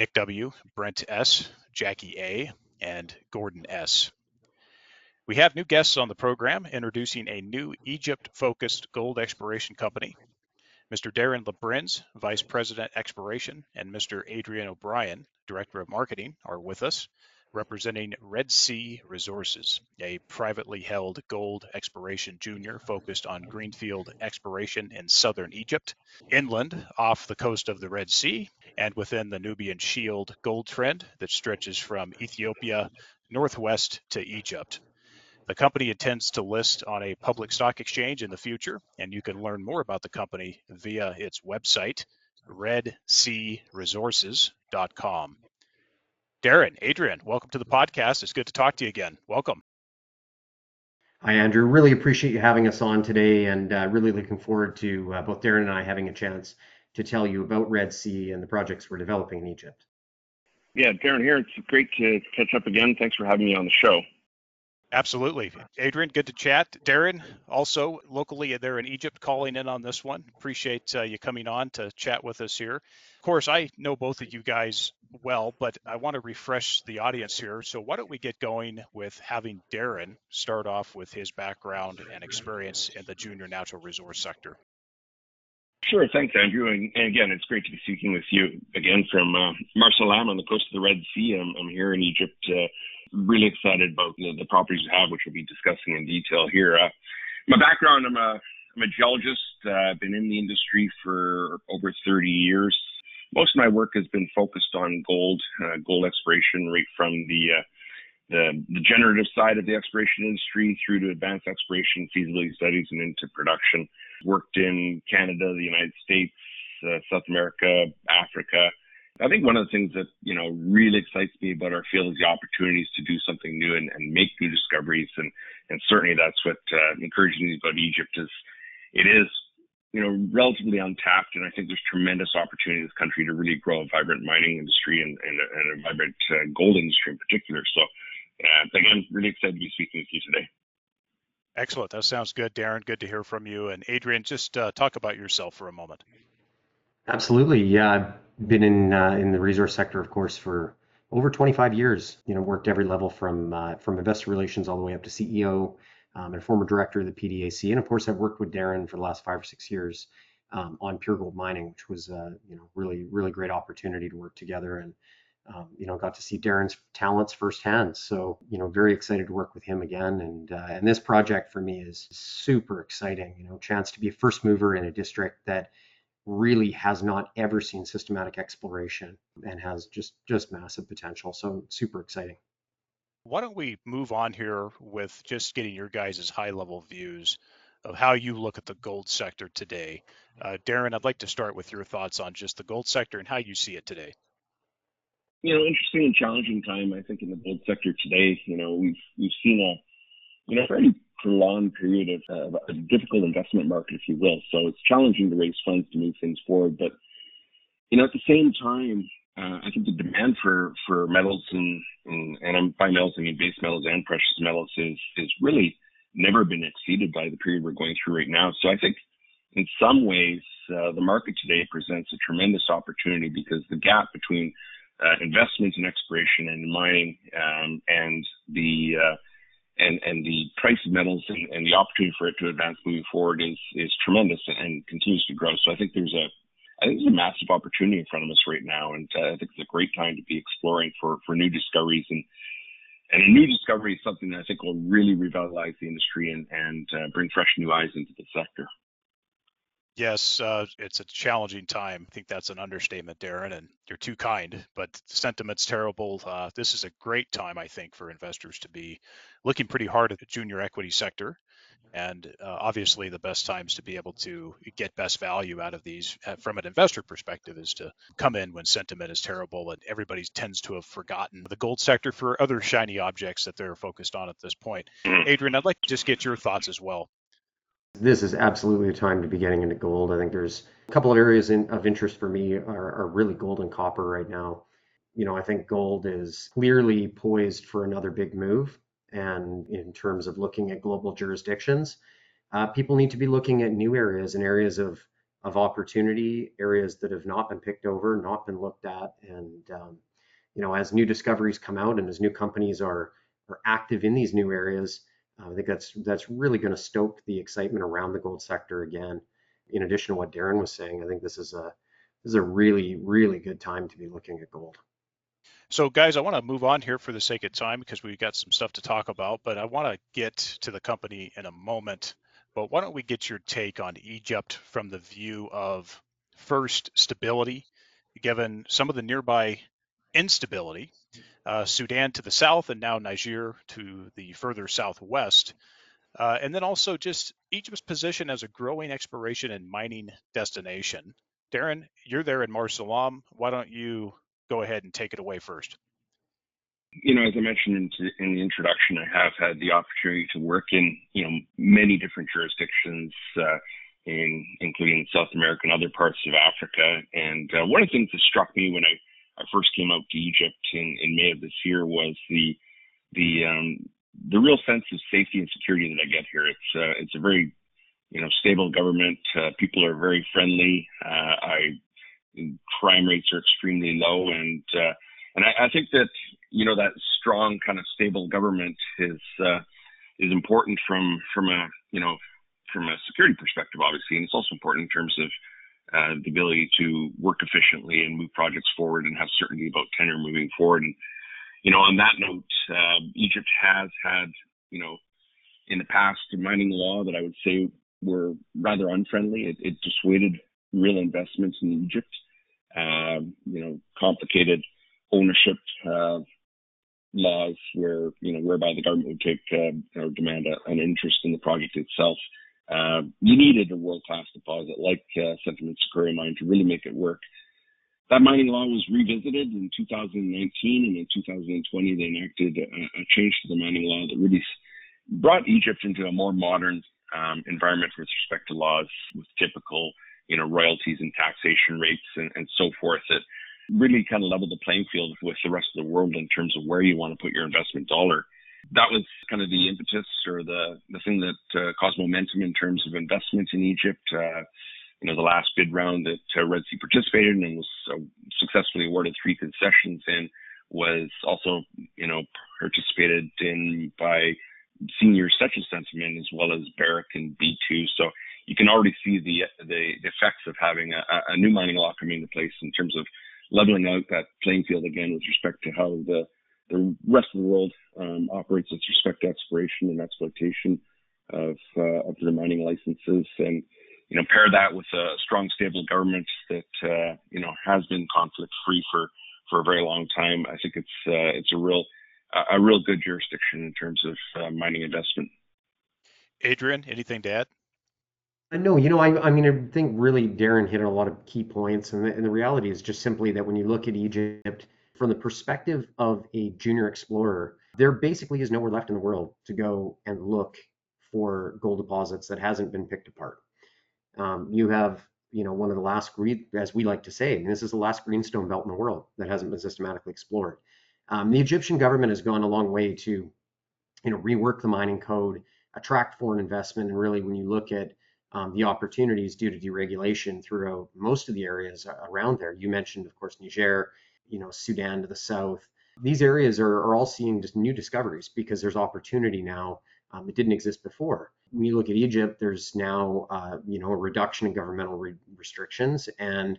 Nick W., Brent S., Jackie A., and Gordon S. We have new guests on the program introducing a new Egypt focused gold exploration company. Mr. Darin Labrenz, Vice President Exploration, and Mr. Adrian O'Brien, Director of Marketing, are with us representing Red Sea Resources, a privately held gold exploration junior focused on greenfield exploration in southern Egypt, inland off the coast of the Red Sea, and within the Nubian Shield gold trend that stretches from Ethiopia northwest to Egypt. The company intends to list on a public stock exchange in the future, and you can learn more about the company via its website, redsearesources.com. Darin, Adrian, welcome to the podcast. It's good to talk to you again. Welcome. Hi, Andrew. Really appreciate you having us on today and uh, really looking forward to uh, both Darin and I having a chance to tell you about Red Sea and the projects we're developing in Egypt. Yeah, Darin here. It's great to catch up again. Thanks for having me on the show. Absolutely. Adrian, good to chat. Darin, also locally there in Egypt, calling in on this one. Appreciate uh, you coming on to chat with us here. Of course, I know both of you guys well, but I want to refresh the audience here. So, why don't we get going with having Darin start off with his background and experience in the junior natural resource sector? Sure. Thanks, Andrew. And, and again, it's great to be speaking with you again from uh, Marsa Alam on the coast of the Red Sea. I'm, I'm here in Egypt. Uh, really excited about the, the, properties we have, which we'll be discussing in detail here. Uh, my background, I'm a, I'm a geologist. Uh, I've been in the industry for over 30 years. Most of my work has been focused on gold, uh, gold exploration, right from the, uh, the, the generative side of the exploration industry through to advanced exploration, feasibility studies, and into production. Worked in Canada, the United States, uh, South America, Africa, I think one of the things that, you know, really excites me about our field is the opportunities to do something new and, and make new discoveries. And, and certainly that's what uh, encourages me about Egypt is it is, you know, relatively untapped. And I think there's tremendous opportunity in this country to really grow a vibrant mining industry and, and, and a vibrant uh, gold industry in particular. So, uh, again, really excited to be speaking with you today. Excellent. That sounds good, Darin. Good to hear from you. And Adrian, just uh, talk about yourself for a moment. Absolutely. Yeah I've been in uh, in the resource sector, of course, for over 25 years. You know, worked every level from uh, from investor relations all the way up to CEO, um, and former director of the PDAC. And of course, I've worked with Darin for the last five or six years um, on pure gold mining, which was uh, you know really really great opportunity to work together and. Um, you know, got to see Darin's talents firsthand. So, you know, very excited to work with him again. And uh, and this project for me is super exciting. You know, chance to be a first mover in a district that really has not ever seen systematic exploration and has just just massive potential. So super exciting. Why don't we move on here with just getting your guys' high level views of how you look at the gold sector today. Uh, Darin, I'd like to start with your thoughts on just the gold sector and how you see it today. You know, interesting and challenging time, I think, in the gold sector today. You know, we've we've seen a you know fairly prolonged period of uh, a difficult investment market, if you will. So it's challenging to raise funds to move things forward. But you know, at the same time, uh, I think the demand for for metals and and, and by metals I mean base metals and precious metals is is really never been exceeded by the period we're going through right now. So I think in some ways uh, the market today presents a tremendous opportunity because the gap between uh, investments in exploration and mining um, and the uh, and and the price of metals and, and the opportunity for it to advance moving forward is is tremendous and continues to grow. So I think there's a I think there's a massive opportunity in front of us right now, and uh, I think it's a great time to be exploring for for new discoveries and and a new discovery is something that I think will really revitalize the industry and and uh, bring fresh new eyes into the sector. Yes, uh, it's a challenging time. I think that's an understatement, Darin, and you're too kind, but sentiment's terrible. Uh, this is a great time, I think, for investors to be looking pretty hard at the junior equity sector. And uh, obviously, the best times to be able to get best value out of these uh, from an investor perspective is to come in when sentiment is terrible and everybody tends to have forgotten the gold sector for other shiny objects that they're focused on at this point. Mm. Adrian, I'd like to just get your thoughts as well. This is absolutely a time to be getting into gold. I think there's a couple of areas in, of interest for me are, are really gold and copper right now. You know, I think gold is clearly poised for another big move and in terms of looking at global jurisdictions, uh, people need to be looking at new areas and areas of of opportunity, areas that have not been picked over, not been looked at, and um, you know, as new discoveries come out and as new companies are are active in these new areas, Um, I think that's that's really going to stoke the excitement around the gold sector again. In addition to what Darin was saying, I think this is a this is a really really good time to be looking at gold. So, guys, I want to move on here for the sake of time because we've got some stuff to talk about, but I want to get to the company in a moment. But why don't we get your take on Egypt from the view of first stability, given some of the nearby instability, uh, Sudan to the south, and now Niger to the further southwest. Uh, and then also just Egypt's position as a growing exploration and mining destination. Darin, you're there in Marsa Alam. Why don't you go ahead and take it away first. You know, as I mentioned in the introduction, I have had the opportunity to work in, you know, many different jurisdictions, uh, in, including South America and other parts of Africa. And uh, one of the things that struck me when I, I first came out to Egypt in, in May of this year was the the um, the real sense of safety and security that I get here. It's uh, it's a very you know stable government. Uh, people are very friendly. Uh, I crime rates are extremely low, and uh, and I, I think that you know that strong kind of stable government is uh, is important from from a you know from a security perspective, obviously, and it's also important in terms of uh, the ability to work efficiently and move projects forward and have certainty about tenure moving forward. And you know, on that note, uh, Egypt has had you know in the past a mining law that I would say were rather unfriendly. It, it dissuaded real investments in Egypt um, you know, complicated ownership uh, laws where, you know, whereby the government would take uh, or demand a, an interest in the project itself. Uh, you needed a world-class deposit like uh, Centamin Sukari mine to really make it work. That mining law was revisited in 2019, and in 2020 they enacted a, a change to the mining law that really brought Egypt into a more modern um, environment with respect to laws, with typical you know, royalties and taxation rates and, and so forth that really kind of level the playing field with the rest of the world in terms of where you want to put your investment dollar. That was kind of the impetus or the, the thing that uh, caused momentum in terms of investment in Egypt. Uh, you know, the last bid round that uh, Red Sea participated in and was uh, successfully awarded three concessions in was also, you know, participated in by seniors such as Centamin as well as Barrick and B2. So you can already see the the effects of having a, a new mining law coming into place in terms of leveling out that playing field again with respect to how the the rest of the world um, operates with respect to exploration and exploitation of uh, of the mining licenses, and you know pair that with a strong, stable government that uh, you know has been conflict free for for a very long time. I think it's uh, it's a real a real good jurisdiction in terms of uh, mining investment. Adrian, anything to add? Uh, no, you know, I, I mean, I think really Darin hit a lot of key points, and the, and the reality is just simply that when you look at Egypt from the perspective of a junior explorer, there basically is nowhere left in the world to go and look for gold deposits that hasn't been picked apart. Um, you have, you know, one of the last green, as we like to say, this is the last greenstone belt in the world that hasn't been systematically explored. Um, the Egyptian government has gone a long way to, you know, rework the mining code, attract foreign investment, and really, when you look at um, the opportunities due to deregulation throughout most of the areas around there. You mentioned, of course, Niger, you know, Sudan to the south. These areas are, are all seeing just new discoveries because there's opportunity now um, that didn't exist before. When you look at Egypt, there's now, uh, you know, a reduction in governmental re- restrictions, and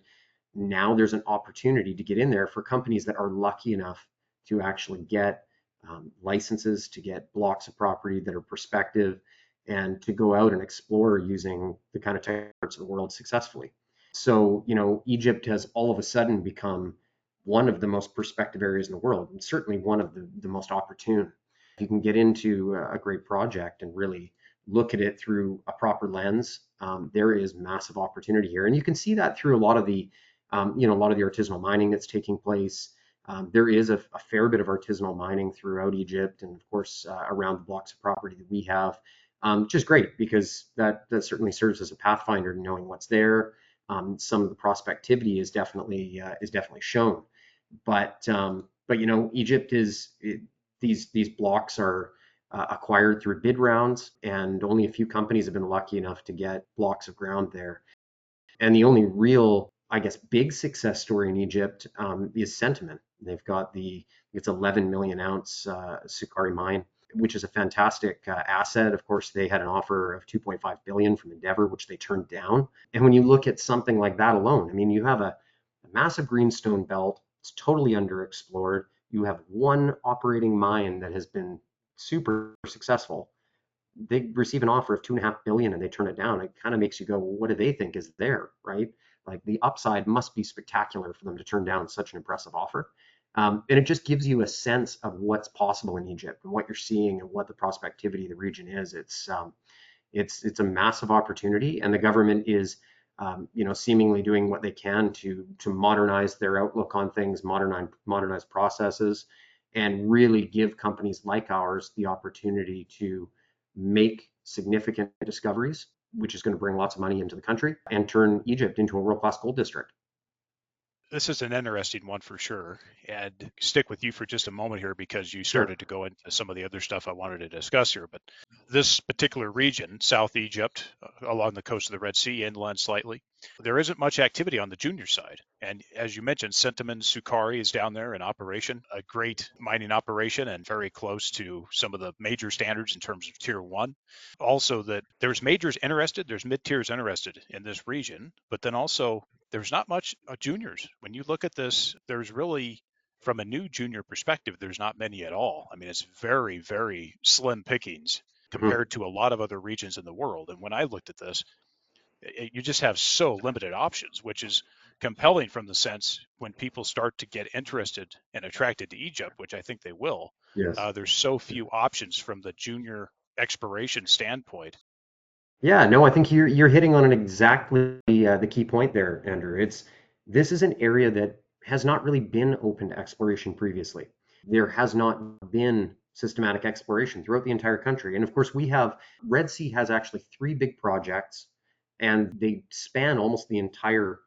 now there's an opportunity to get in there for companies that are lucky enough to actually get um, licenses, to get blocks of property that are prospective, and to go out and explore using the kind of parts of the world successfully. So, you know, Egypt has all of a sudden become one of the most prospective areas in the world, and certainly one of the, the most opportune. You can get into a great project and really look at it through a proper lens, um, there is massive opportunity here, and you can see that through a lot of the, um, you know, a lot of the artisanal mining that's taking place. Um, there is a, a, fair bit of artisanal mining throughout Egypt, and of course uh, around the blocks of property that we have, um, which is great because that that certainly serves as a pathfinder knowing what's there. Um, some of the prospectivity is definitely uh, is definitely shown, but um, but you know Egypt is it, these these blocks are uh, acquired through bid rounds, and only a few companies have been lucky enough to get blocks of ground there. And the only real, I guess, big success story in Egypt um, is Centamin. They've got the it's 11 million ounce uh, Sukari mine, which is a fantastic uh, asset. Of course, they had an offer of 2.5 billion from Endeavour, which they turned down. And when you look at something like that alone, I mean, you have a, a massive greenstone belt. It's totally underexplored. You have one operating mine that has been super successful, they receive an offer of two and a half billion and they turn it down. It kind of makes you go, well, what do they think is there, right? Like the upside must be spectacular for them to turn down such an impressive offer. Um, and it just gives you a sense of what's possible in Egypt and what you're seeing and what the prospectivity of the region is. It's um, it's it's a massive opportunity, and the government is um, you know seemingly doing what they can to to modernize their outlook on things, modernize modernize processes, and really give companies like ours the opportunity to make significant discoveries, which is going to bring lots of money into the country and turn Egypt into a world class gold district this is an interesting one for sure. And stick with you for just a moment here because you started sure. to go into some of the other stuff I wanted to discuss here. But this particular region, South Egypt, uh, along the coast of the Red Sea, inland slightly, there isn't much activity on the junior side. And as you mentioned, Centamin Sukari is down there in operation, a great mining operation and very close to some of the major standards in terms of tier one. Also, that there's majors interested, there's mid tiers interested in this region, but then also there's not much uh, juniors. When you look at this, there's really, from a new junior perspective, there's not many at all. I mean, it's very, very slim pickings mm-hmm. compared mm-hmm. to a lot of other regions in the world. And when I looked at this, it, you just have so limited options, which is compelling from the sense when people start to get interested and attracted to Egypt, which I think they will. Yes. Uh, there's so few options from the junior exploration standpoint yeah, no, I think you're you're hitting on an exactly uh, the key point there, Andrew. It's this is an area that has not really been open to exploration previously. There has not been systematic exploration throughout the entire country, and of course, we have Red Sea has actually three big projects, and they span almost the entire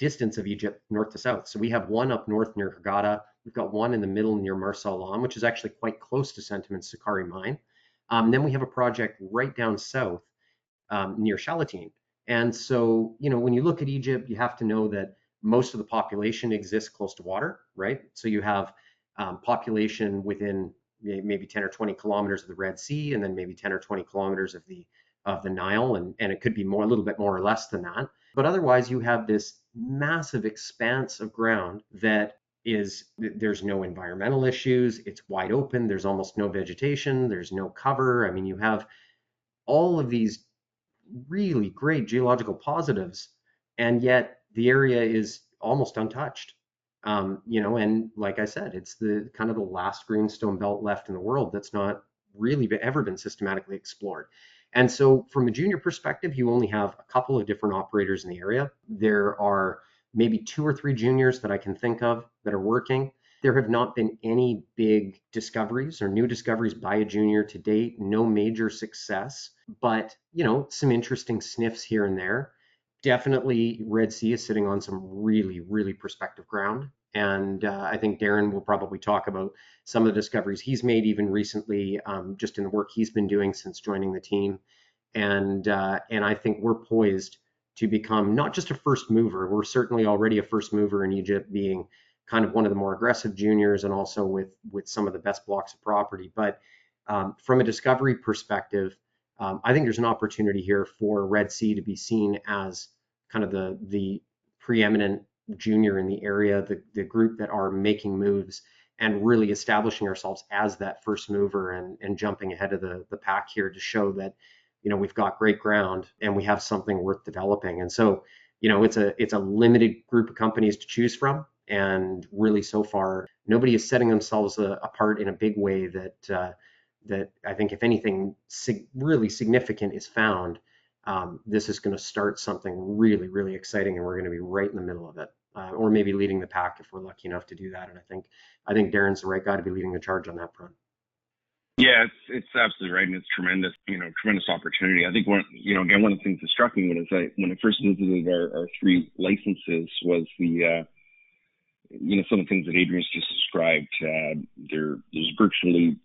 distance of Egypt, north to south. So we have one up north near Hurghada. We've got one in the middle near Marsa Alam, which is actually quite close to Centamin Sukari mine. Um, then we have a project right down south um, near Shalatin. And so, you know, when you look at Egypt, you have to know that most of the population exists close to water, right? So you have um, population within maybe 10 or 20 kilometers of the Red Sea, and then maybe 10 or 20 kilometers of the of the Nile, and, and it could be more a little bit more or less than that. But otherwise, you have this massive expanse of ground that is there's no environmental issues. It's wide open. There's almost no vegetation. There's no cover. I mean, you have all of these really great geological positives, and yet the area is almost untouched. Um, you know, and like I said, it's the kind of the last greenstone belt left in the world that's not really ever been systematically explored. And so, from a junior perspective, you only have a couple of different operators in the area. There are maybe two or three juniors that I can think of that are working. There have not been any big discoveries or new discoveries by a junior to date, no major success, but you know, some interesting sniffs here and there. Definitely Red Sea is sitting on some really, really prospective ground. And uh, I think Darin will probably talk about some of the discoveries he's made even recently, um, just in the work he's been doing since joining the team. And uh, and I think we're poised to become not just a first mover. We're certainly already a first mover in Egypt, being kind of one of the more aggressive juniors and also with with some of the best blocks of property. But um, from a discovery perspective, um, I think there's an opportunity here for Red Sea to be seen as kind of the the preeminent junior in the area, the, the group that are making moves and really establishing ourselves as that first mover and, and jumping ahead of the, the pack here to show that, you know, we've got great ground and we have something worth developing. And so, you know, it's a it's a limited group of companies to choose from. And really, so far, nobody is setting themselves a, apart in a big way that uh, that I think if anything sig- really significant is found, um, this is going to start something really, really exciting, and we're going to be right in the middle of it, uh, or maybe leading the pack if we're lucky enough to do that. And I think I think Darin's the right guy to be leading the charge on that front. Yeah, it's it's absolutely right, and it's tremendous, you know, tremendous opportunity. I think one, you know, again, one of the things that struck me when I when I first visited our, our three licenses was the, uh, you know, some of the things that Adrian's just described. Uh, there, there's virtually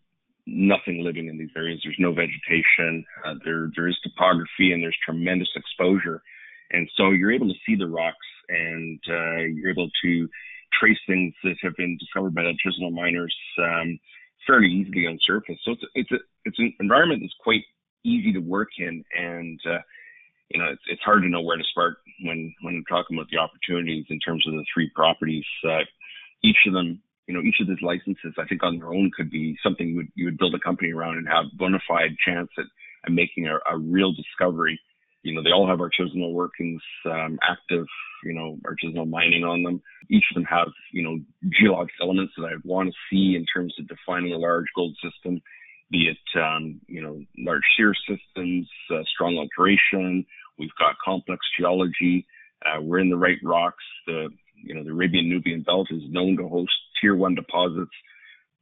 nothing living in these areas. There's no vegetation. Uh, there there is topography and there's tremendous exposure, and so you're able to see the rocks and uh, you're able to trace things that have been discovered by artisanal miners um, fairly easily on surface. So it's it's a, it's an environment that's quite easy to work in, and uh, you know it's it's hard to know where to start when when I'm talking about the opportunities in terms of the three properties. Each of them you know, each of these licenses, I think on their own could be something you would, you would build a company around and have bona fide chance at, at making a, a real discovery. You know, they all have artisanal workings, um, active, you know, artisanal mining on them. Each of them have, you know, geologic elements that I want to see in terms of defining a large gold system, be it, um, you know, large shear systems, uh, strong alteration. We've got complex geology. Uh, we're in the right rocks. The, you know, the Arabian Nubian Belt is known to host tier one deposits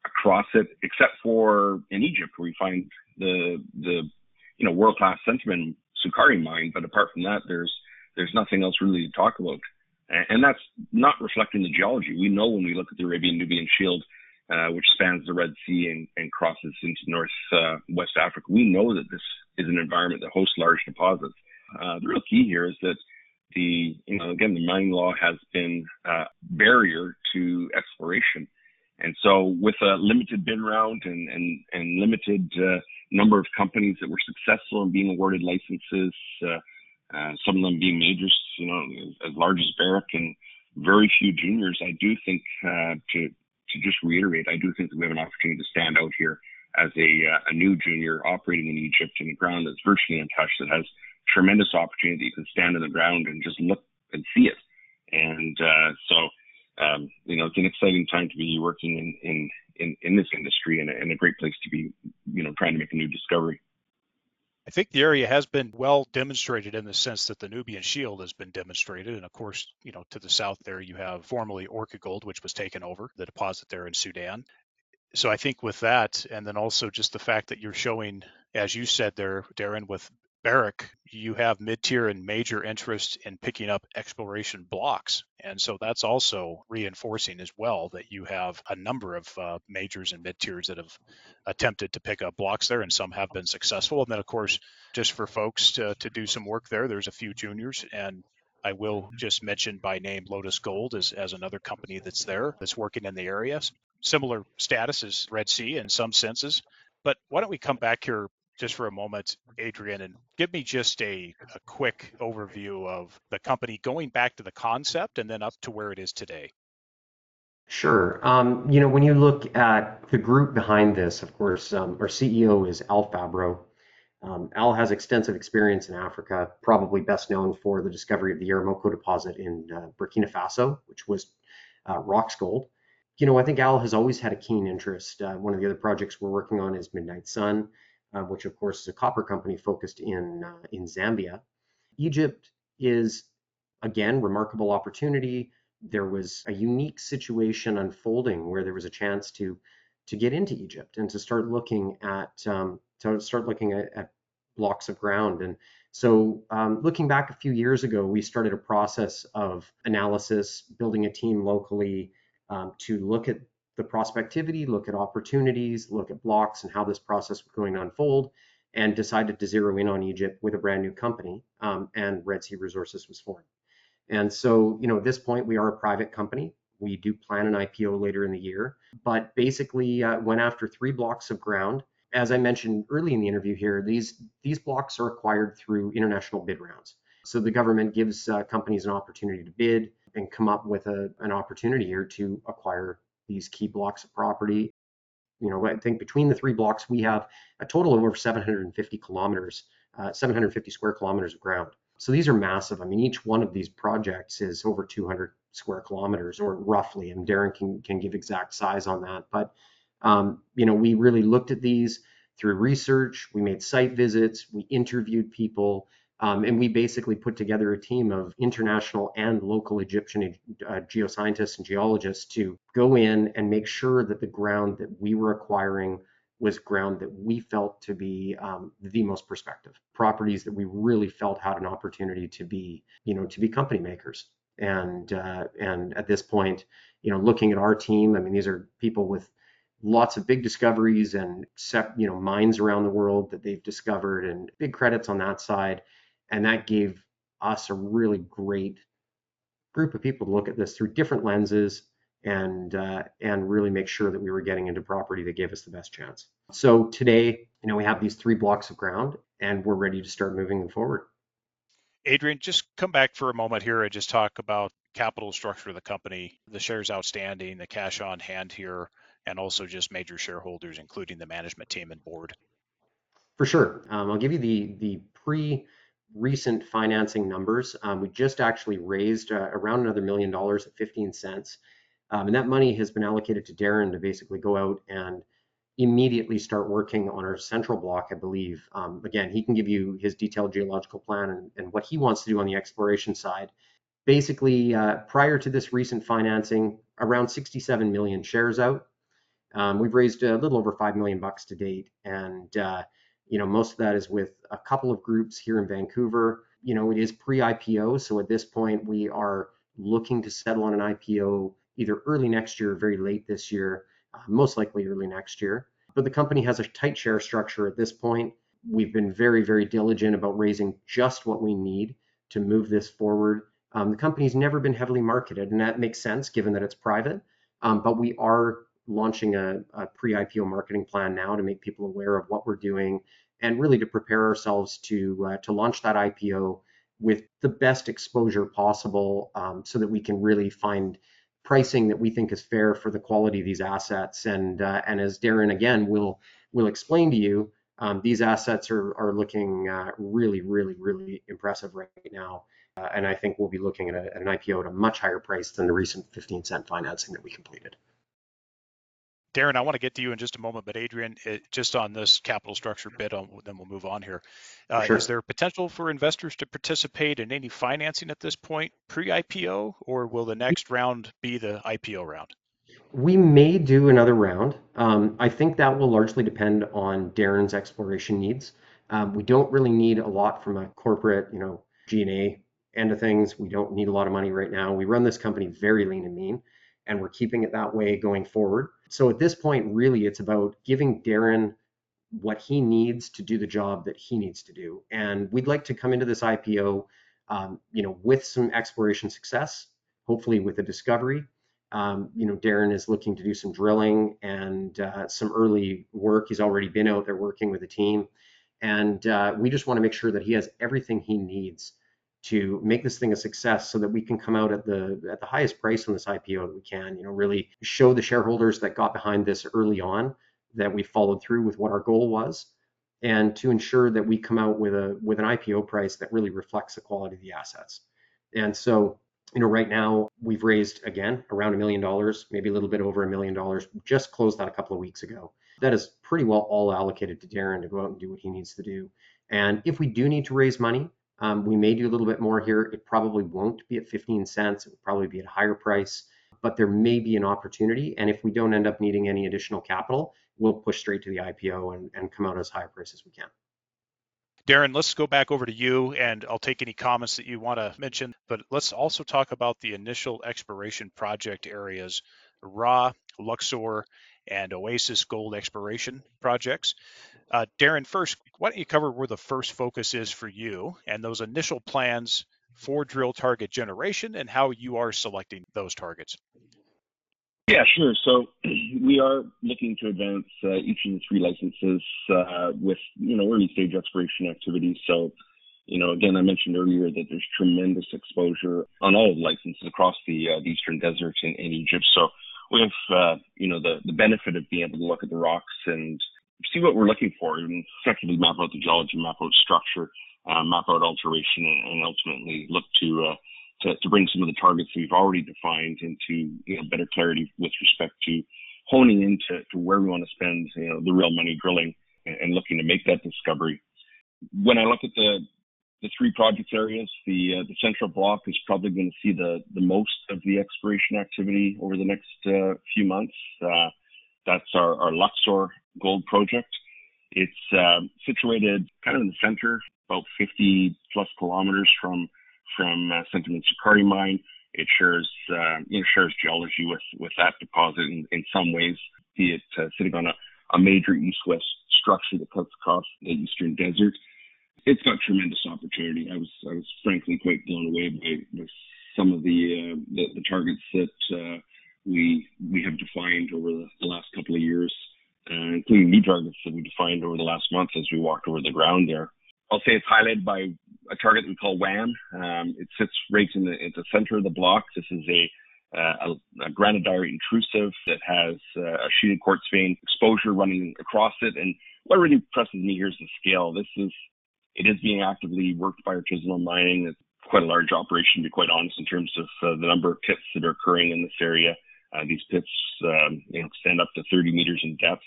across it, except for in Egypt where we find the the you know world class Centamin Sukari mine. But apart from that, there's there's nothing else really to talk about, and that's not reflecting the geology. We know when we look at the Arabian Nubian Shield. Uh, which spans the Red Sea and, and crosses into North uh, West Africa. We know that this is an environment that hosts large deposits. Uh, the real key here is that the you know again the mining law has been a barrier to exploration, and so with a limited bid round and and, and limited uh, number of companies that were successful in being awarded licenses, uh, uh, some of them being majors, you know, as, large as Barrick and very few juniors. I do think uh, to to just reiterate, I do think that we have an opportunity to stand out here as a, uh, a new junior operating in Egypt in a ground that's virtually untouched that has tremendous opportunity. You can stand on the ground and just look and see it. And uh, so, um, you know, it's an exciting time to be working in in in, in this industry and and a great place to be, you know, trying to make a new discovery. I think the area has been well demonstrated in the sense that the Nubian Shield has been demonstrated. And of course, you know, to the south there, you have formerly Orca Gold, which was taken over, the deposit there in Sudan. So I think with that, and then also just the fact that you're showing, as you said there, Darin, with Barrick, you have mid-tier and major interest in picking up exploration blocks. And so that's also reinforcing as well that you have a number of uh, majors and mid-tiers that have attempted to pick up blocks there, and some have been successful. And then, of course, just for folks to, to do some work there, there's a few juniors. And I will just mention by name Lotus Gold as, as another company that's there that's working in the area. Similar status as Red Sea in some senses. But why don't we come back here just for a moment, Adrian, and give me just a, a quick overview of the company going back to the concept and then up to where it is today. Sure. Um, you know, when you look at the group behind this, of course, um, our CEO is Al Fabro. Um, Al has extensive experience in Africa, probably best known for the discovery of the Yaramoko deposit in uh, Burkina Faso, which was uh, gold. You know, I think Al has always had a keen interest. Uh, one of the other projects we're working on is Midnight Sun uh, which of course is a copper company focused in uh, in Zambia. Egypt is again remarkable opportunity. There was a unique situation unfolding where there was a chance to to get into Egypt and to start looking at um, to start looking at, at, blocks of ground. And so, um, looking back a few years ago, we started a process of analysis, building a team locally um, to look at the prospectivity, look at opportunities, look at blocks and how this process was going to unfold, and decided to zero in on Egypt with a brand new company. Um, and Red Sea Resources was formed. And so, you know, at this point, we are a private company. We do plan an IPO later in the year, but basically uh, went after three blocks of ground. As I mentioned early in the interview here, these these blocks are acquired through international bid rounds. So the government gives uh, companies an opportunity to bid and come up with a, an opportunity here to acquire these key blocks of property. You know, I think between the three blocks, we have a total of over 750 kilometers, uh, 750 square kilometers of ground. So these are massive. I mean, each one of these projects is over 200 square kilometers, or roughly. And Darin can can give exact size on that. But um, you know, we really looked at these. through research, we made site visits, we interviewed people, um, and we basically put together a team of international and local Egyptian uh, geoscientists and geologists to go in and make sure that the ground that we were acquiring was ground that we felt to be um, the most prospective properties that we really felt had an opportunity to be, you know, to be company makers. And uh, and at this point, you know, looking at our team, I mean, these are people with lots of big discoveries and you know mines around the world that they've discovered and big credits on that side and that gave us a really great group of people to look at this through different lenses and uh, and really make sure that we were getting into property that gave us the best chance. So today, you know, we have these three blocks of ground, and we're ready to start moving them forward. Adrian, just come back for a moment here and just talk about capital structure of the company, the shares outstanding, the cash on hand here, and also just major shareholders, including the management team and board. For sure. Um, I'll give you the the pre recent financing numbers. Um, we just actually raised uh, around another million dollars at 15 cents. Um, and that money has been allocated to Darin to basically go out and immediately start working on our central block, I believe. Um, again, he can give you his detailed geological plan and, and, what he wants to do on the exploration side. Basically, uh, prior to this recent financing, around 67 million shares out. Um, we've raised a little over five million bucks to date, and uh, you know most of that is with a couple of groups here in Vancouver. You know, it is pre-IPO, so at this point we are looking to settle on an IPO either early next year or very late this year, uh, most likely early next year. But the company has a tight share structure at this point. We've been very, very diligent about raising just what we need to move this forward. Um, the company's never been heavily marketed, and that makes sense given that it's private. Um, but we are launching a, a pre-IPO marketing plan now to make people aware of what we're doing and really to prepare ourselves to uh, to launch that IPO with the best exposure possible, um, so that we can really find pricing that we think is fair for the quality of these assets. And uh, and as Darin again will will explain to you, um, these assets are are looking uh, really really really impressive right now. Uh, and I think we'll be looking at, a, at an IPO at a much higher price than the recent 15 cent financing that we completed. Darin, I want to get to you in just a moment, but Adrian, it, just on this capital structure bit, on, then we'll move on here. Uh, sure. Is there potential for investors to participate in any financing at this point, pre-IPO, or will the next round be the IPO round? We may do another round. Um, I think that will largely depend on Darin's exploration needs. Um, we don't really need a lot from a corporate, you know, G&A end of things. We don't need a lot of money right now. We run this company very lean and mean and we're keeping it that way going forward. So at this point, really, it's about giving Darin what he needs to do the job that he needs to do. And we'd like to come into this IPO, um, you know, with some exploration success, hopefully with a discovery. Um, you know, Darin is looking to do some drilling and uh, some early work. He's already been out there working with a team, and uh, we just want to make sure that he has everything he needs to make this thing a success so that we can come out at the at the highest price on this IPO that we can. You know, really show the shareholders that got behind this early on that we followed through with what our goal was, and to ensure that we come out with a with an IPO price that really reflects the quality of the assets. And so, you know, right now we've raised again around a million dollars, maybe a little bit over a million dollars. Just closed that a couple of weeks ago. That is pretty well all allocated to Darin to go out and do what he needs to do. And if we do need to raise money, um, we may do a little bit more here. It probably won't be at 15 cents. It will probably be at a higher price, but there may be an opportunity. And if we don't end up needing any additional capital, we'll push straight to the IPO and, and come out as high a price as we can. Darin, let's go back over to you and I'll take any comments that you want to mention, but let's also talk about the initial exploration project areas, Ra, Luxor, and Oasis Gold exploration projects. Uh, Darin, first, why don't you cover where the first focus is for you and those initial plans for drill target generation and how you are selecting those targets? Yeah, sure. So we are looking to advance uh, each of the three licenses uh, with, you know, early stage exploration activities. So, you know, again, I mentioned earlier that there's tremendous exposure on all the licenses across the, uh, the Eastern Desert in, in Egypt. So we have, uh, you know, the, the benefit of being able to look at the rocks and see what we're looking for and effectively map out the geology, map out structure, uh, map out alteration, and, and ultimately look to, uh, to, to bring some of the targets we've already defined into you know better clarity with respect to honing into to where we want to spend you know the real money drilling and looking to make that discovery. When I look at the the three project areas, the uh, the central block is probably going to see the the most of the exploration activity over the next uh, few months. Uh, that's our, our Luxor Gold Project. It's um, situated kind of in the center, about 50 plus kilometers from from uh, Centamin Sukari mine. It shares uh, you know shares geology with with that deposit in, in some ways, be it uh, sitting on a, a major east-west structure that cuts across the eastern desert. It's got tremendous opportunity. I was I was frankly quite blown away by, by some of the, uh, the, the targets that uh, we we have defined over the last couple of years, uh, including new targets that we defined over the last month as we walked over the ground there. I'll say it's highlighted by a target we call WAM. Um, it sits right in the, in the center of the block. This is a uh, a, a intrusive that has uh, a sheeted quartz vein exposure running across it. And what really impresses me here is the scale. This is it is being actively worked by artisanal mining. It's quite a large operation, to be quite honest, in terms of uh, the number of pits that are occurring in this area. Uh, these pits, um, you know, extend up to 30 meters in depth.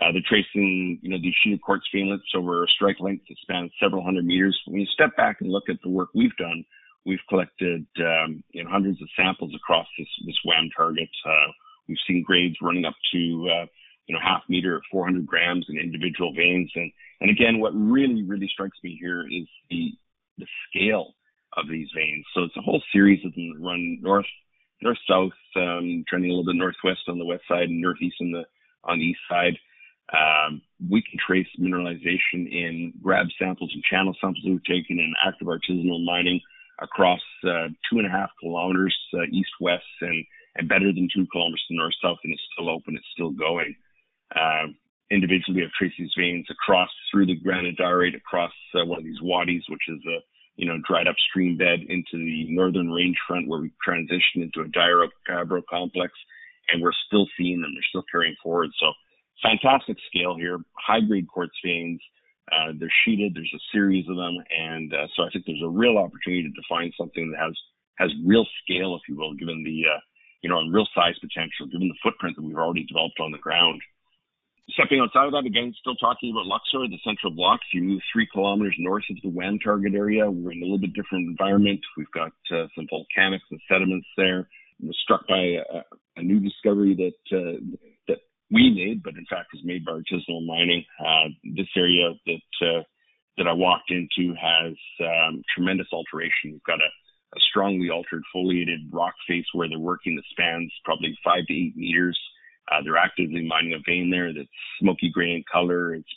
Uh, they're tracing, you know, these sheeted quartz veinlets over a strike length that spans several hundred meters. When you step back and look at the work we've done, we've collected, um, you know, hundreds of samples across this, this WAM target. Uh, we've seen grades running up to, uh, you know, half meter, 400 grams in individual veins. And, and again, what really, really strikes me here is the, the scale of these veins. So it's a whole series of them that run north, north south, um, trending a little bit northwest on the west side and northeast on the, on the east side. Um, we can trace mineralization in grab samples and channel samples we've taken in active artisanal mining across uh, two and a half kilometers uh, east-west and, and better than two kilometers to north-south, and it's still open, it's still going. Uh, individually, we have traced these veins across through the granite granodiorite, across uh, one of these wadis, which is a you know dried up stream bed into the northern range front, where we transition into a gabbro complex, and we're still seeing them. They're still carrying forward. So fantastic scale here, high grade quartz veins. Uh, they're sheeted. There's a series of them, and uh, so I think there's a real opportunity to define something that has has real scale, if you will, given the uh, you know, and real size potential, given the footprint that we've already developed on the ground. Stepping outside of that, again, still talking about Luxor, the central block. If you move three kilometers north of the WAM target area, we're in a little bit different environment. We've got uh, some volcanics and sediments there. I was struck by a, a new discovery that uh, that we made, but in fact was made by artisanal mining. Uh, this area that uh, that I walked into has um, tremendous alteration. We've got a, a, strongly altered foliated rock face where they're working that spans probably five to eight meters. Uh, they're actively mining a vein there that's smoky gray in color. It's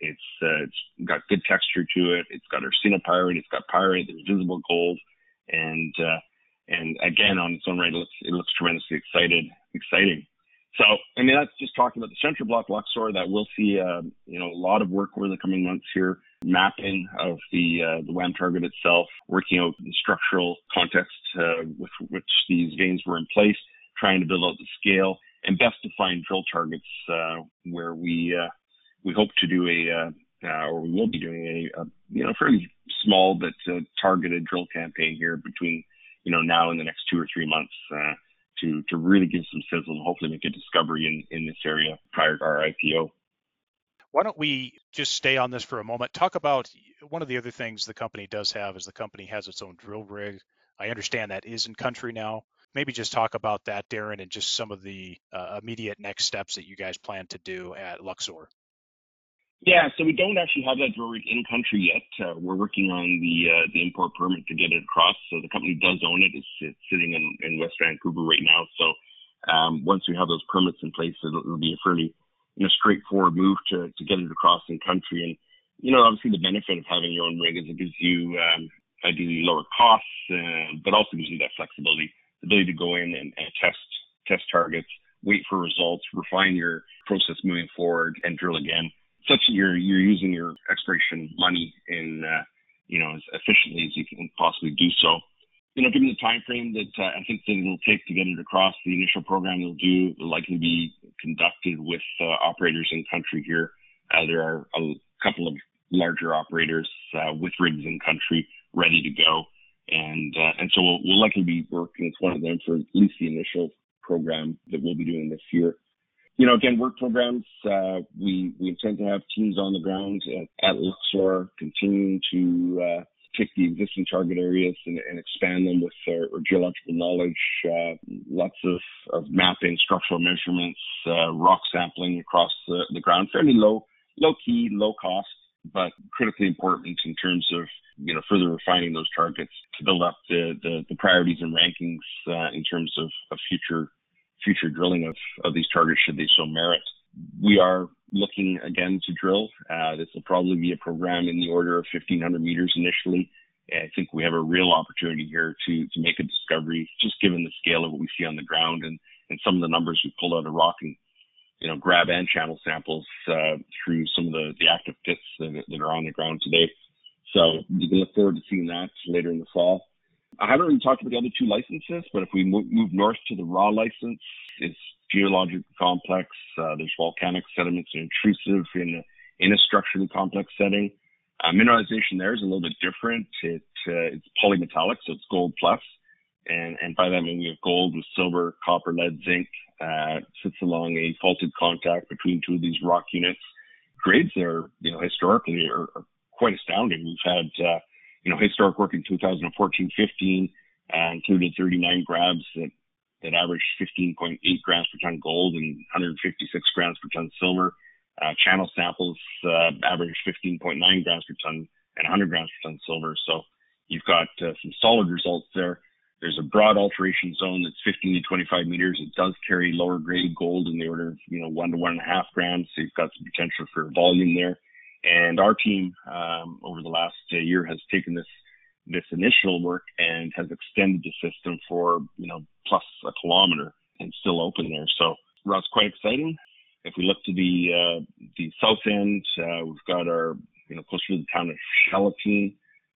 it's uh, it's got good texture to it. It's got arsenopyrite. It's got pyrite. There's visible gold, and uh, and again on its own right, it looks it looks tremendously excited exciting. So, I mean, that's just talking about the central block Luxor that we'll see, uh, you know, a lot of work over the coming months here, mapping of the uh, the WAM target itself, working out the structural context uh, with which these veins were in place, trying to build out the scale, and best define drill targets uh, where we uh, we hope to do a uh, or we will be doing a, a you know fairly small but uh, targeted drill campaign here between you know now and the next two or three months uh, to to really give some sizzle and hopefully make a discovery in in this area prior to our IPO. Why don't we just stay on this for a moment? Talk about one of the other things the company does have is the company has its own drill rig. I understand that is in country now. Maybe just talk about that, Darin, and just some of the uh, immediate next steps that you guys plan to do at Luxor. Yeah, so we don't actually have that rig in country yet. Uh, we're working on the uh, the import permit to get it across. So the company does own it. It's, it's sitting in, in West Vancouver right now. So um, once we have those permits in place, it'll, it'll be a fairly you know straightforward move to to get it across in country. And you know, obviously the benefit of having your own rig is it gives you um, ideally lower costs, uh, but also gives you that flexibility, ability to go in and, and test test targets, wait for results, refine your process moving forward, and drill again such that you're you're using your exploration money in uh, you know as efficiently as you can possibly do so. You know, given the time frame that uh, I think that it'll take to get it across, the initial program will do will likely be conducted with uh, operators in country here. Uh, there are a couple of larger operators uh, with rigs in country ready to go, and uh, and so we'll, we'll likely be working with one of them for at least the initial program that we'll be doing this year. You know, again, work programs, uh, we, we intend to have teams on the ground at, at Luxor continuing to uh, take the existing target areas and, and expand them with our, our geological knowledge, uh, lots of, of mapping, structural measurements, uh, rock sampling across the, the ground, fairly low, low key, low cost, but critically important in terms of you know further refining those targets to build up the the, the priorities and rankings uh, in terms of, of future future drilling of, of these targets should they so merit. We are looking again to drill. Uh, this will probably be a program in the order of 1,500 meters initially. I think we have a real opportunity here to to make a discovery, just given the scale of what we see on the ground and and some of the numbers we pulled out of rock and you know grab and channel samples uh, through some of the the active pits that, that are on the ground today. So you can look forward to seeing that later in the fall. I haven't really talked about the other two licenses, but if we move, north to the raw license, it's geologically complex. Uh, there's volcanic sediments and intrusive in a, in a structurally complex setting. Uh, mineralization there is a little bit different. It, uh, it's polymetallic, so it's gold plus. And, and by that I mean we have gold with silver, copper, lead, zinc, uh, sits along a faulted contact between two of these rock units. Grades there, you know, historically are, are quite astounding. We've had, uh, you know, historic work in 2014-15 uh, included 39 grabs that, that averaged 15.8 grams per ton gold and 156 grams per ton silver. Uh, channel samples uh, averaged 15.9 grams per ton and 100 grams per ton silver. So you've got uh, some solid results there. There's a broad alteration zone that's 15 to 25 meters. It does carry lower grade gold in the order of, you know, one to one and a half grams. So you've got some potential for volume there. And our team um, over the last uh, year has taken this this initial work and has extended the system for you know plus a kilometer and still open there. So that's quite exciting. If we look to the uh, the south end, uh, we've got our you know closer to the town of Shalateen.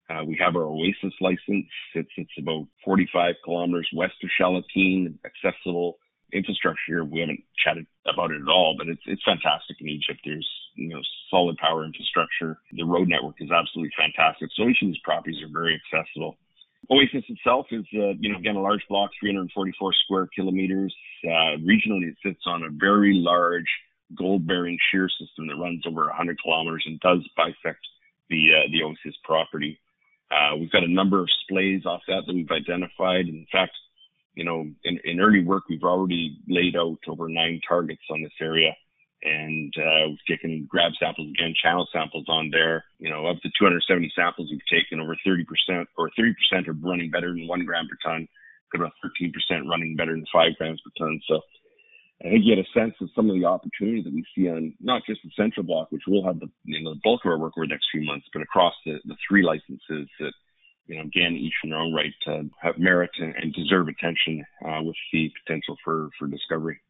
Uh, we have our Oasis license. It's about 45 kilometers west of Shalateen, accessible infrastructure. We haven't chatted about it at all, but it's it's fantastic in Egypt. There's you know solid power infrastructure. The road network is absolutely fantastic. So each of these properties are very accessible. Oasis itself is, uh, you know, again, a large block, 344 square kilometers. Uh, regionally, it sits on a very large gold-bearing shear system that runs over 100 kilometers and does bisect the uh, the Oasis property. Uh, we've got a number of splays off that that we've identified. In fact, you know, in, in early work, we've already laid out over nine targets on this area. And uh, we've taken grab samples again, channel samples on there. You know, of the 270 samples we've taken, over 30% or 30% are running better than one gram per ton, got about 13% running better than five grams per ton. So I think you get a sense of some of the opportunity that we see on not just the central block, which we'll have the you know the bulk of our work over the next few months, but across the, the three licenses that you know, again, each in their own right uh, have merit and, and deserve attention uh, with the potential for, for discovery.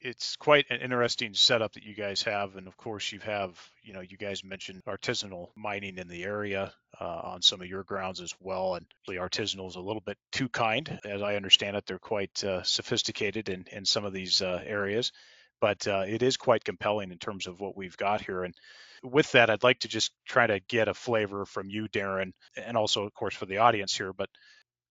It's quite an interesting setup that you guys have, and of course, you have, you know, you guys mentioned artisanal mining in the area uh, on some of your grounds as well, and the artisanal is a little bit too kind, as I understand it. They're quite uh, sophisticated in in some of these uh, areas, but uh, it is quite compelling in terms of what we've got here, and with that, I'd like to just try to get a flavor from you, Darin, and also, of course, for the audience here. But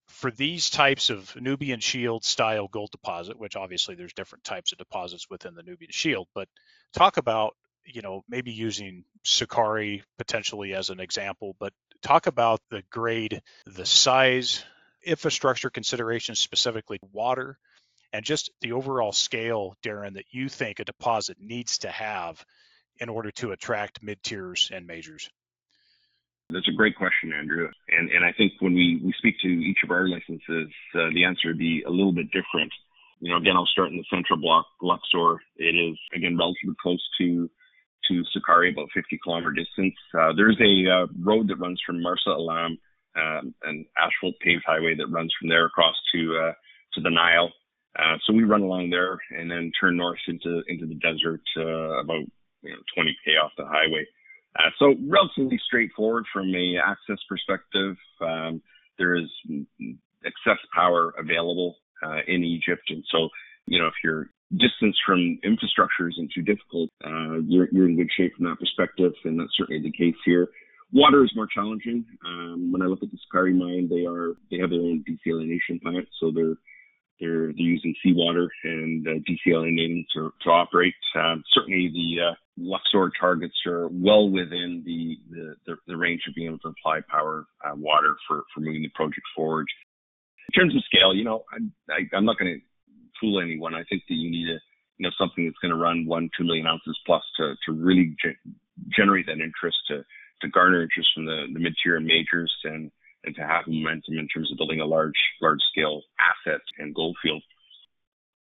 for these types of Nubian Shield style gold deposit, which obviously there's different types of deposits within the Nubian Shield, but talk about, you know, maybe using Sukari potentially as an example, but talk about the grade, the size, infrastructure considerations, specifically water, and just the overall scale, Darin, that you think a deposit needs to have in order to attract mid tiers and majors? That's a great question, Andrew. And and I think when we, we speak to each of our licenses, uh, the answer would be a little bit different. You know, again, I'll start in the central block, Luxor. It is again relatively close to to Sukari, about 50 kilometer distance. Uh, there's a uh, road that runs from Marsa Alam, um, an asphalt paved highway that runs from there across to uh, to the Nile. Uh, so we run along there and then turn north into into the desert uh, about you know 20k off the highway. Uh, so relatively straightforward from a access perspective. Um, there is excess power available uh, in Egypt, and so you know if your distance from infrastructure isn't too difficult, uh, you're, you're in good shape from that perspective, and that's certainly the case here. Water is more challenging. Um, when I look at the Sukari mine, they are they have their own desalination plant, so they're they're, they're using seawater and uh, desalinating to, to operate. Um, certainly, the uh, Luxor targets are well within the, the, the, the, range of being able to apply power uh, water for, for moving the project forward. In terms of scale, you know, I, I, I'm not going to fool anyone. I think that you need a you know something that's going to run one two million ounces plus to to really ge- generate that interest to to garner interest from the, the mid-tier majors and and to have momentum in terms of building a large large scale asset and gold field.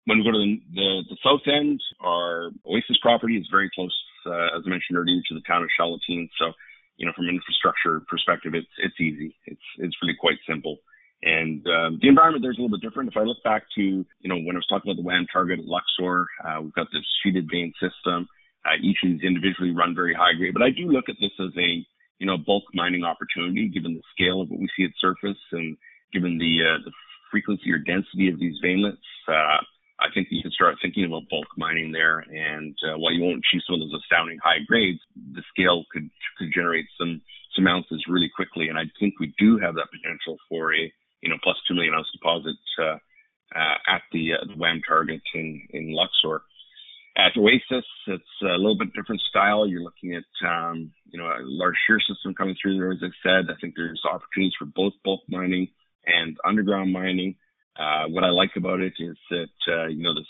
When we go to the, the, the south end, our Oasis property is very close, uh, as I mentioned earlier, to the town of Shalateen. So, you know, from an infrastructure perspective, it's it's easy. It's it's really quite simple. And um, the environment there's a little bit different. If I look back to, you know, when I was talking about the WAM target at Luxor, uh, we've got this sheeted vein system. Uh, each these individually run very high grade, but I do look at this as a, you know, bulk mining opportunity given the scale of what we see at surface and given the, uh, the frequency or density of these veinlets. Uh, I think you can start thinking about bulk mining there. And uh, while you won't achieve some of those astounding high grades, the scale could could generate some some ounces really quickly. And I think we do have that potential for a you know, plus two million ounce deposit uh, uh, at the, uh, the WAM target in, in Luxor. At Oasis, it's a little bit different style. You're looking at, um, you know, a large shear system coming through there. As I said, I think there's opportunities for both bulk mining and underground mining. Uh, what I like about it is that, uh, you know, this,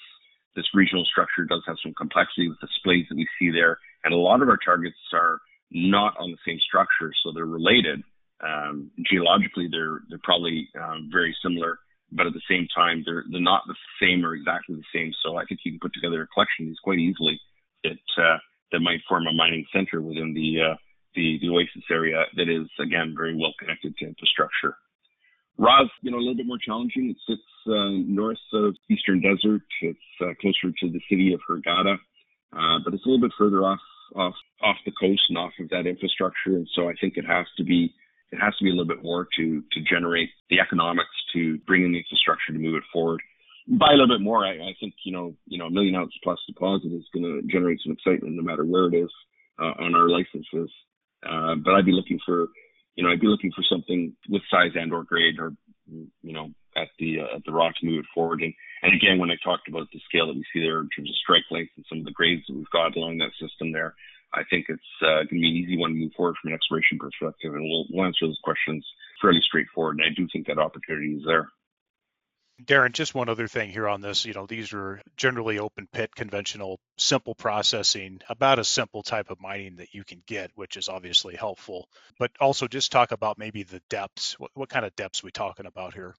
this regional structure does have some complexity with the splays that we see there. And a lot of our targets are not on the same structure, so they're related, um, geologically, they're they're probably um, very similar, but at the same time, they're they're not the same or exactly the same. So I think you can put together a collection of these quite easily that uh, that might form a mining center within the uh, the the Oasis area that is again very well connected to infrastructure. Raz, you know, a little bit more challenging. It sits uh, north of Eastern Desert. It's uh, closer to the city of Hurghada, uh, but it's a little bit further off off off the coast and off of that infrastructure. And so I think it has to be it has to be a little bit more to to generate the economics to bring in the infrastructure to move it forward. By a little bit more, I, I think you know you know a million ounce plus deposit is going to generate some excitement no matter where it is uh, on our licenses. Uh, but I'd be looking for you know I'd be looking for something with size and or grade or you know at the uh, at the rock to move it forward. And and again, when I talked about the scale that we see there in terms of strike length and some of the grades that we've got along that system there, I think it's uh, going to be an easy one to move forward from an exploration perspective, and we'll, we'll answer those questions fairly straightforward. And I do think that opportunity is there. Darin, just one other thing here on this. You know, these are generally open pit, conventional, simple processing, about a simple type of mining that you can get, which is obviously helpful. But also just talk about maybe the depths. What, what kind of depths are we talking about here?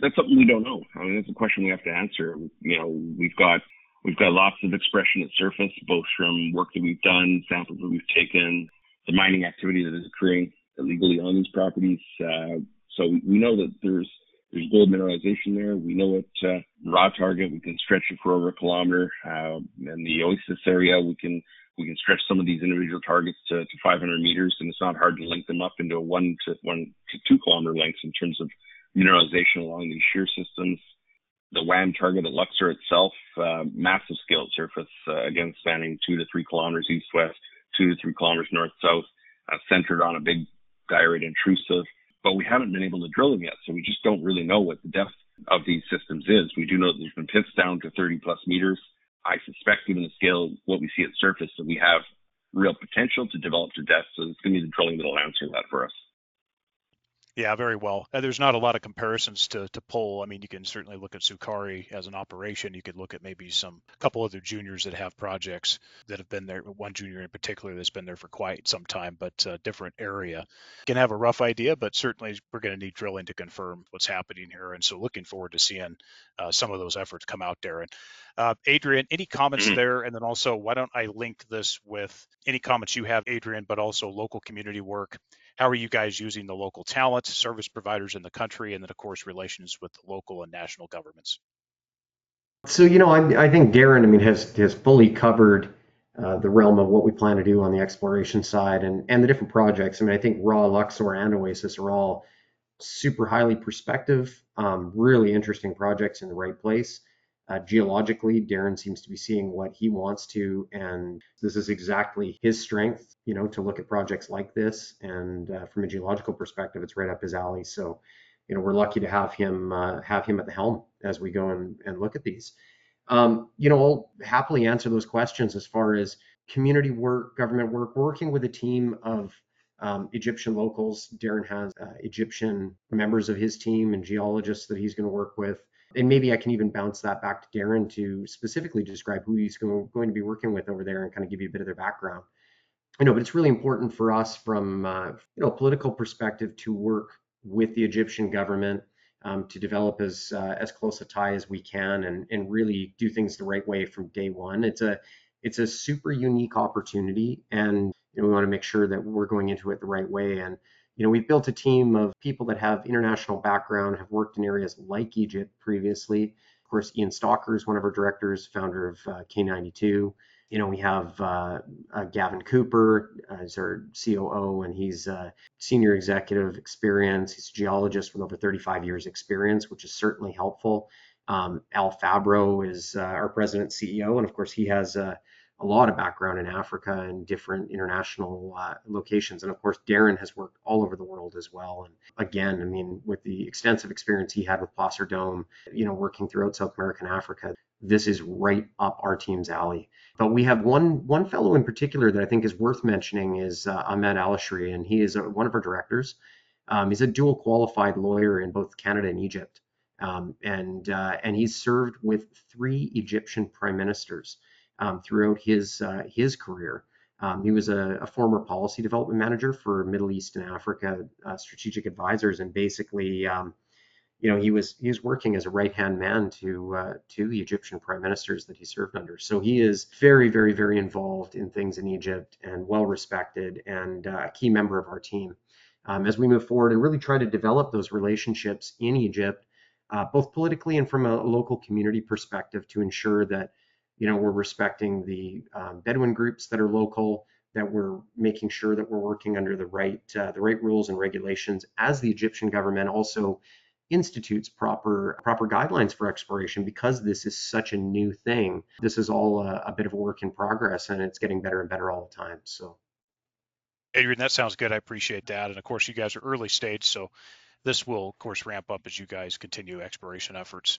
That's something we don't know. I mean, that's a question we have to answer. You know, we've got We've got lots of expression at surface, both from work that we've done, samples that we've taken, the mining activity that is occurring illegally on these properties. Uh, so we know that there's there's gold mineralization there. We know it uh, raw target. We can stretch it for over a kilometer. Uh, in the Oasis area, we can we can stretch some of these individual targets to, to 500 meters, and it's not hard to link them up into one to one to two kilometer lengths in terms of mineralization along these shear systems the WAM target at Luxor itself, uh, massive scale surface, uh, again spanning two to three kilometers east-west, two to three kilometers north-south, uh, centered on a big diorite intrusive. But we haven't been able to drill them yet, so we just don't really know what the depth of these systems is. We do know that there's been pits down to 30 plus meters. I suspect, given the scale what we see at surface, that we have real potential to develop to depth. So it's going to be the drilling that'll answer that for us. Yeah, very well. There's not a lot of comparisons to, to pull. I mean, you can certainly look at Sukari as an operation. You could look at maybe some couple other juniors that have projects that have been there. One junior in particular that's been there for quite some time, but a different area. You can have a rough idea, but certainly we're going to need drilling to confirm what's happening here. And so looking forward to seeing uh, some of those efforts come out, Darin. Uh, Adrian, any comments mm-hmm. there? And then also, why don't I link this with any comments you have, Adrian, but also local community work how are you guys using the local talent, service providers in the country, and then, of course, relations with the local and national governments? So, you know, I, I think Darin, I mean, has has fully covered uh, the realm of what we plan to do on the exploration side and and the different projects. I mean, I think Raw, Luxor, and Oasis are all super highly prospective, um, really interesting projects in the right place. Uh, geologically, Darin seems to be seeing what he wants to, and this is exactly his strength, you know, to look at projects like this. And uh, from a geological perspective, it's right up his alley. So you know, we're lucky to have him uh, have him at the helm as we go and, and look at these. Um, you know, I'll happily answer those questions as far as community work, government work, working with a team of um, Egyptian locals. Darin has uh, Egyptian members of his team and geologists that he's going to work with. And maybe I can even bounce that back to Darin to specifically describe who he's going, to be working with over there and kind of give you a bit of their background. I know, but it's really important for us from uh, you know a political perspective to work with the Egyptian government um, to develop as uh, as close a tie as we can and and really do things the right way from day one. It's a it's a super unique opportunity, and you know, we want to make sure that we're going into it the right way. And you know, we've built a team of people that have international background, have worked in areas like Egypt previously. Of course, Ian Stalker is one of our directors, founder of uh, K92 you know, we have uh, uh, Gavin Cooper as our COO, and he's a senior executive experience. He's a geologist with over 35 years experience, which is certainly helpful. Um, Al Fabro is uh, our president CEO, and of course, he has a lot of background in Africa and different international uh, locations. And of course, Darin has worked all over the world as well. And again, I mean, with the extensive experience he had with Placer Dome, you know, working throughout South America and Africa, this is right up our team's alley. But we have one one fellow in particular that I think is worth mentioning is uh, Ahmed Alashri, and he is a, one of our directors. Um, he's a dual qualified lawyer in both Canada and Egypt, um, and uh, and he's served with three Egyptian prime ministers um, throughout his uh, his career. Um, he was a, a, former policy development manager for Middle East and Africa uh, Strategic Advisors, and basically um, you know, he was he was working as a right hand man to uh, to the Egyptian prime ministers that he served under. So he is very, very, very involved in things in Egypt and well respected and uh, a key member of our team. Um, as we move forward and really try to develop those relationships in Egypt, uh, both politically and from a local community perspective, to ensure that you know we're respecting the um, Bedouin groups that are local, that we're making sure that we're working under the right uh, the right rules and regulations as the Egyptian government also institutes proper proper guidelines for exploration because this is such a new thing. This is all a, a bit of a work in progress, and it's getting better and better all the time. So. Adrian, that sounds good. I appreciate that. And of course, you guys are early stage, so this will, of course, ramp up as you guys continue exploration efforts.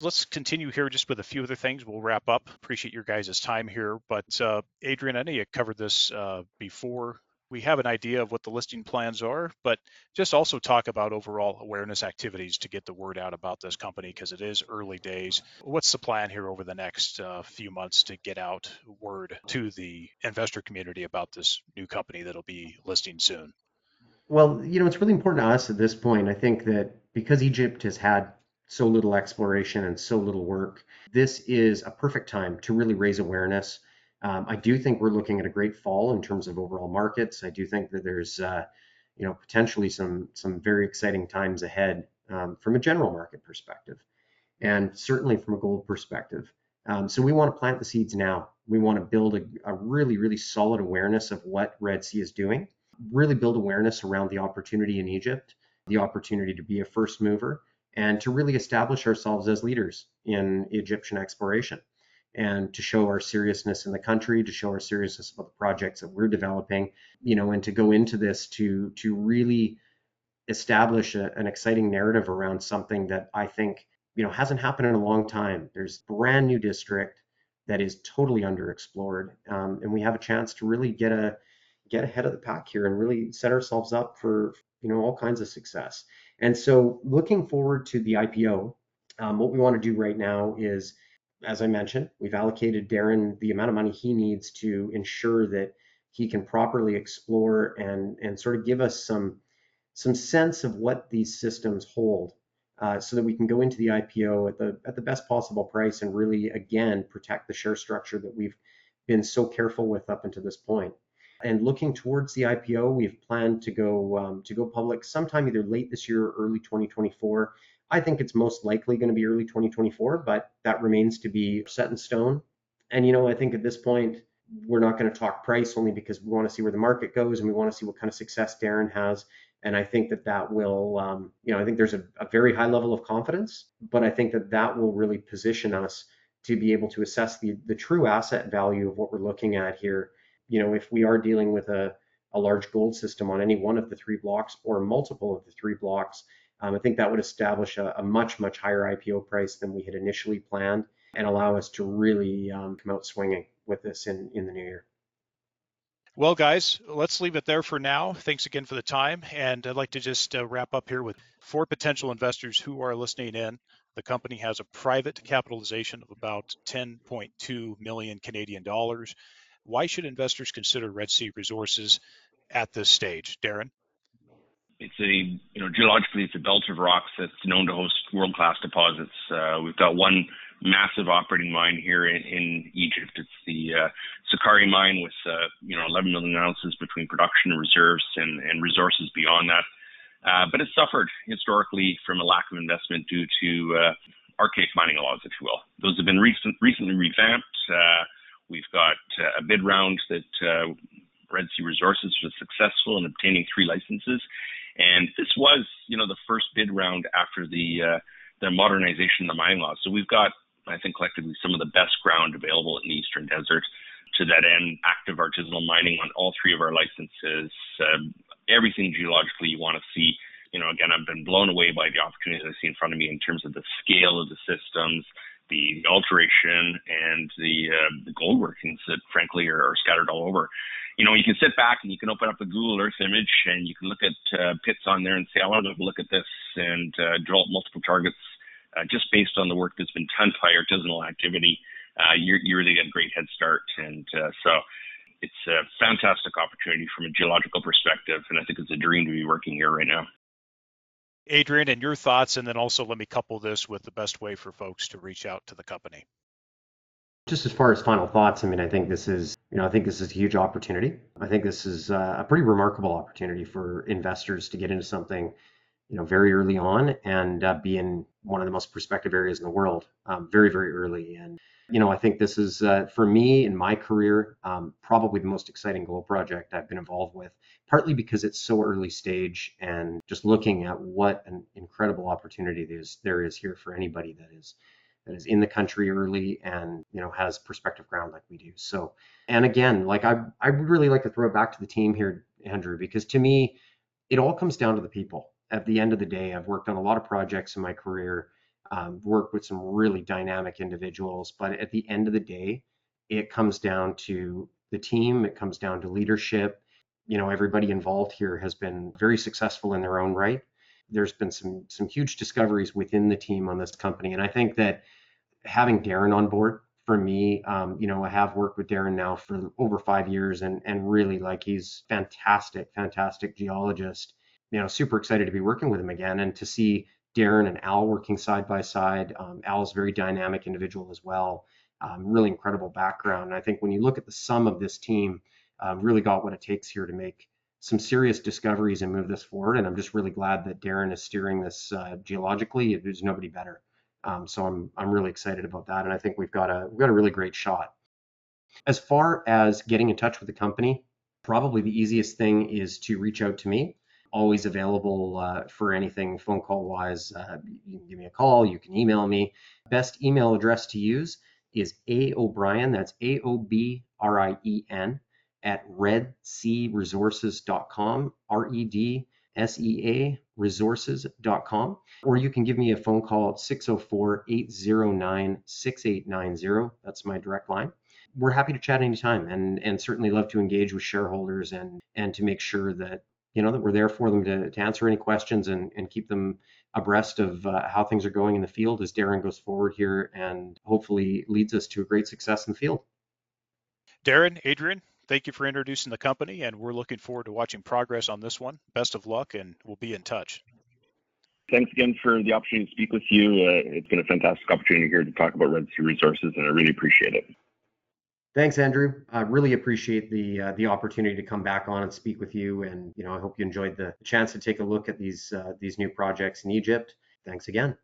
Let's continue here just with a few other things. We'll wrap up. Appreciate your guys' time here. But uh, Adrian, I know you covered this uh, before we have an idea of what the listing plans are, but just also talk about overall awareness activities to get the word out about this company because it is early days. What's the plan here over the next uh, few months to get out word to the investor community about this new company that'll be listing soon? Well, you know, it's really important to us at this point. I think that because Egypt has had so little exploration and so little work, this is a perfect time to really raise awareness um, I do think we're looking at a great fall in terms of overall markets. I do think that there's, uh, you know, potentially some some very exciting times ahead um, from a general market perspective, and certainly from a gold perspective. Um, so we want to plant the seeds now. We want to build a, a really, really solid awareness of what Red Sea is doing. Really build awareness around the opportunity in Egypt, the opportunity to be a first mover, and to really establish ourselves as leaders in Egyptian exploration and to show our seriousness in the country, to show our seriousness about the projects that we're developing, you know, and to go into this to to really establish a, an exciting narrative around something that I think you know hasn't happened in a long time. There's brand new district that is totally underexplored, um, and we have a chance to really get a get ahead of the pack here and really set ourselves up for you know all kinds of success. And so, looking forward to the IPO, um, what we want to do right now is as I mentioned, we've allocated Darin the amount of money he needs to ensure that he can properly explore and and sort of give us some some sense of what these systems hold, uh, so that we can go into the IPO at the at the best possible price and really again protect the share structure that we've been so careful with up until this point. And looking towards the IPO, we've planned to go um, to go public sometime either late this year or early 2024. I think it's most likely going to be early 2024, but that remains to be set in stone. And, you know, I think at this point, we're not going to talk price only because we want to see where the market goes and we want to see what kind of success Darin has. And I think that that will, um, you know, I think there's a, a very high level of confidence, but I think that that will really position us to be able to assess the, the true asset value of what we're looking at here. You know, if we are dealing with a, a large gold system on any one of the three blocks or multiple of the three blocks, Um, I think that would establish a, a, much, much higher IPO price than we had initially planned and allow us to really um, come out swinging with this in, in the new year. Well, guys, let's leave it there for now. Thanks again for the time. And I'd like to just uh, wrap up here with four potential investors who are listening in. The company has a private capitalization of about 10.2 million Canadian dollars. Why should investors consider Red Sea Resources at this stage? Darin? It's a, you know, geologically, it's a belt of rocks that's known to host world class deposits. Uh, we've got one massive operating mine here in, in Egypt. It's the uh, mine with uh, you know 11 million ounces between production and reserves and, and resources beyond that. Uh, but it suffered historically from a lack of investment due to uh, archaic mining laws, if you will. Those have been recent, recently revamped. Uh, we've got uh, a bid round that Red Sea Resources was successful in obtaining three licenses, and this was, you know, the first bid round after the the modernization of the mine laws. So we've got I think collectively some of the best ground available in the Eastern Desert. To that end, active artisanal mining on all three of our licenses, um, everything geologically you want to see. You know, again, I've been blown away by the opportunities I see in front of me in terms of the scale of the systems, the, alteration, and the, uh, the gold workings that, frankly, are, are, scattered all over. You know, you can sit back and you can open up a Google Earth image and you can look at uh, pits on there and say, I want to look at this and uh, drill multiple targets uh, just based on the work that's been done by artisanal activity, uh, you really get a great head start. And uh, so it's a fantastic opportunity from a geological perspective. And I think it's a dream to be working here right now. Adrian, and your thoughts, and then also let me couple this with the best way for folks to reach out to the company. Just as far as final thoughts, I mean, I think this is, you know, I think this is a huge opportunity. I think this is uh, a pretty remarkable opportunity for investors to get into something you know, very early on and uh, be in one of the most prospective areas in the world um, very, very early. And, you know, I think this is, uh, for me in my career, um, probably the most exciting gold project I've been involved with, partly because it's so early stage and just looking at what an incredible opportunity there's, there is here for anybody that is that is in the country early and you know has prospective ground like we do. So and again like i i would really like to throw it back to the team here andrew because to me it all comes down to the people. At the end of the day, I've worked on a lot of projects in my career, um, worked with some really dynamic individuals, but at the end of the day, it comes down to the team, it comes down to leadership. You know, everybody involved here has been very successful in their own right. There's been some some huge discoveries within the team on this company, and I think that having Darin on board for me, um, you know, I have worked with Darin now for over five years, and and really like he's fantastic, fantastic geologist you know, super excited to be working with him again and to see Darin and Al working side by side. Um, Al's a very dynamic individual as well, um, really incredible background. And I think when you look at the sum of this team, uh, really got what it takes here to make some serious discoveries and move this forward. And I'm just really glad that Darin is steering this uh, geologically. There's nobody better. Um, so I'm I'm really excited about that, and I think we've got a we've got a really great shot. As far as getting in touch with the company, probably the easiest thing is to reach out to me always available uh, for anything phone call wise. Uh, you can give me a call, you can email me. Best email address to use is A O'Brien, that's A O B R I E N, at redsearesources.com, R E D S E A resources.com. Or you can give me a phone call at 604 809 6890. That's my direct line we're happy to chat anytime and and certainly love to engage with shareholders and and to make sure that you know that we're there for them to, to answer any questions and, and keep them abreast of uh, how things are going in the field as Darin goes forward here and hopefully leads us to a great success in the field. Darin, Adrian, thank you for introducing the company, and we're looking forward to watching progress on this one. Best of luck, and we'll be in touch. Thanks again for the opportunity to speak with you. Uh, it's been a fantastic opportunity here to talk about Red Sea Resources, and I really appreciate it. Thanks, Andrew. I really appreciate the uh, the opportunity to come back on and speak with you. And you know, I hope you enjoyed the chance to take a look at these uh, these new projects in Egypt. Thanks again.